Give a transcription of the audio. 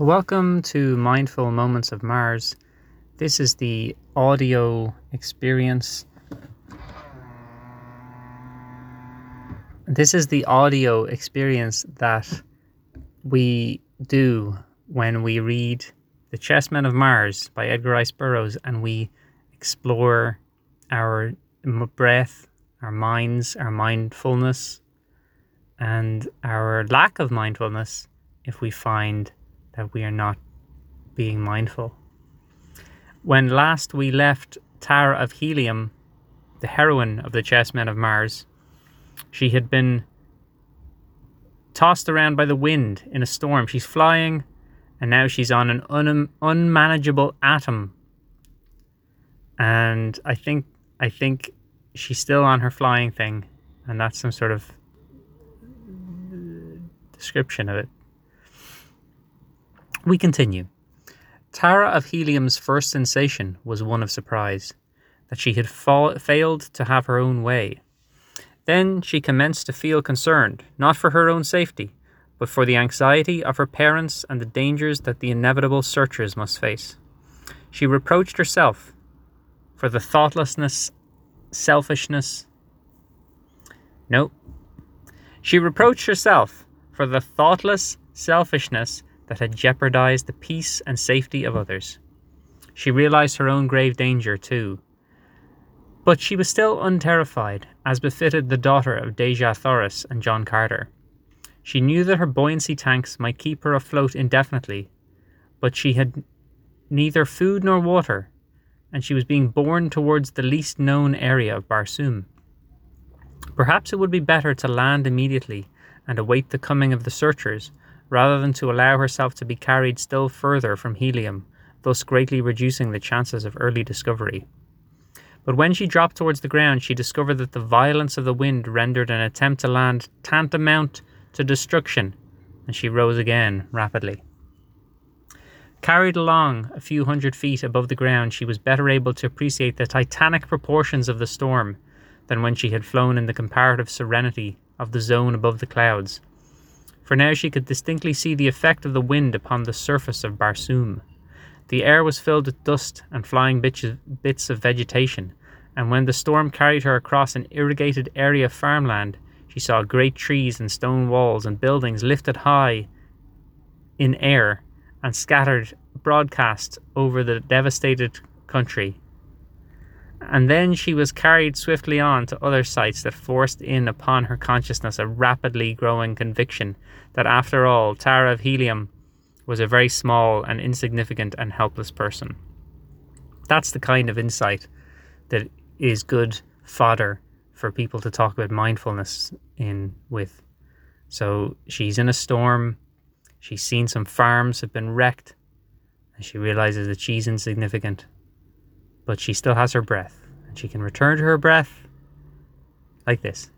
Welcome to Mindful Moments of Mars. This is the audio experience. This is the audio experience that we do when we read The Chessmen of Mars by Edgar Rice Burroughs and we explore our breath, our minds, our mindfulness, and our lack of mindfulness if we find that we are not being mindful. When last we left Tara of Helium, the heroine of the Chessmen of Mars, she had been tossed around by the wind in a storm. She's flying, and now she's on an un- unmanageable atom. And I think I think she's still on her flying thing, and that's some sort of description of it. We continue. Tara of Helium's first sensation was one of surprise, that she had fa- failed to have her own way. Then she commenced to feel concerned, not for her own safety, but for the anxiety of her parents and the dangers that the inevitable searchers must face. She reproached herself for the thoughtlessness, selfishness. No. She reproached herself for the thoughtless selfishness that had jeopardized the peace and safety of others. She realized her own grave danger, too. But she was still unterrified, as befitted the daughter of Dejah Thoris and John Carter. She knew that her buoyancy tanks might keep her afloat indefinitely, but she had neither food nor water, and she was being borne towards the least known area of Barsoom. Perhaps it would be better to land immediately and await the coming of the searchers rather than to allow herself to be carried still further from helium, thus greatly reducing the chances of early discovery. But when she dropped towards the ground, she discovered that the violence of the wind rendered an attempt to land tantamount to destruction, and she rose again rapidly. Carried along a few hundred feet above the ground, she was better able to appreciate the titanic proportions of the storm than when she had flown in the comparative serenity of the zone above the clouds for now she could distinctly see the effect of the wind upon the surface of Barsoom. The air was filled with dust and flying bits of vegetation, and when the storm carried her across an irrigated area of farmland, she saw great trees and stone walls and buildings lifted high in air and scattered broadcast over the devastated country and then she was carried swiftly on to other sights that forced in upon her consciousness a rapidly growing conviction that, after all, Tara of Helium was a very small and insignificant and helpless person. That's the kind of insight that is good fodder for people to talk about mindfulness in with. So she's in a storm, she's seen some farms have been wrecked, and she realizes that she's insignificant but she still has her breath, and she can return to her breath like this.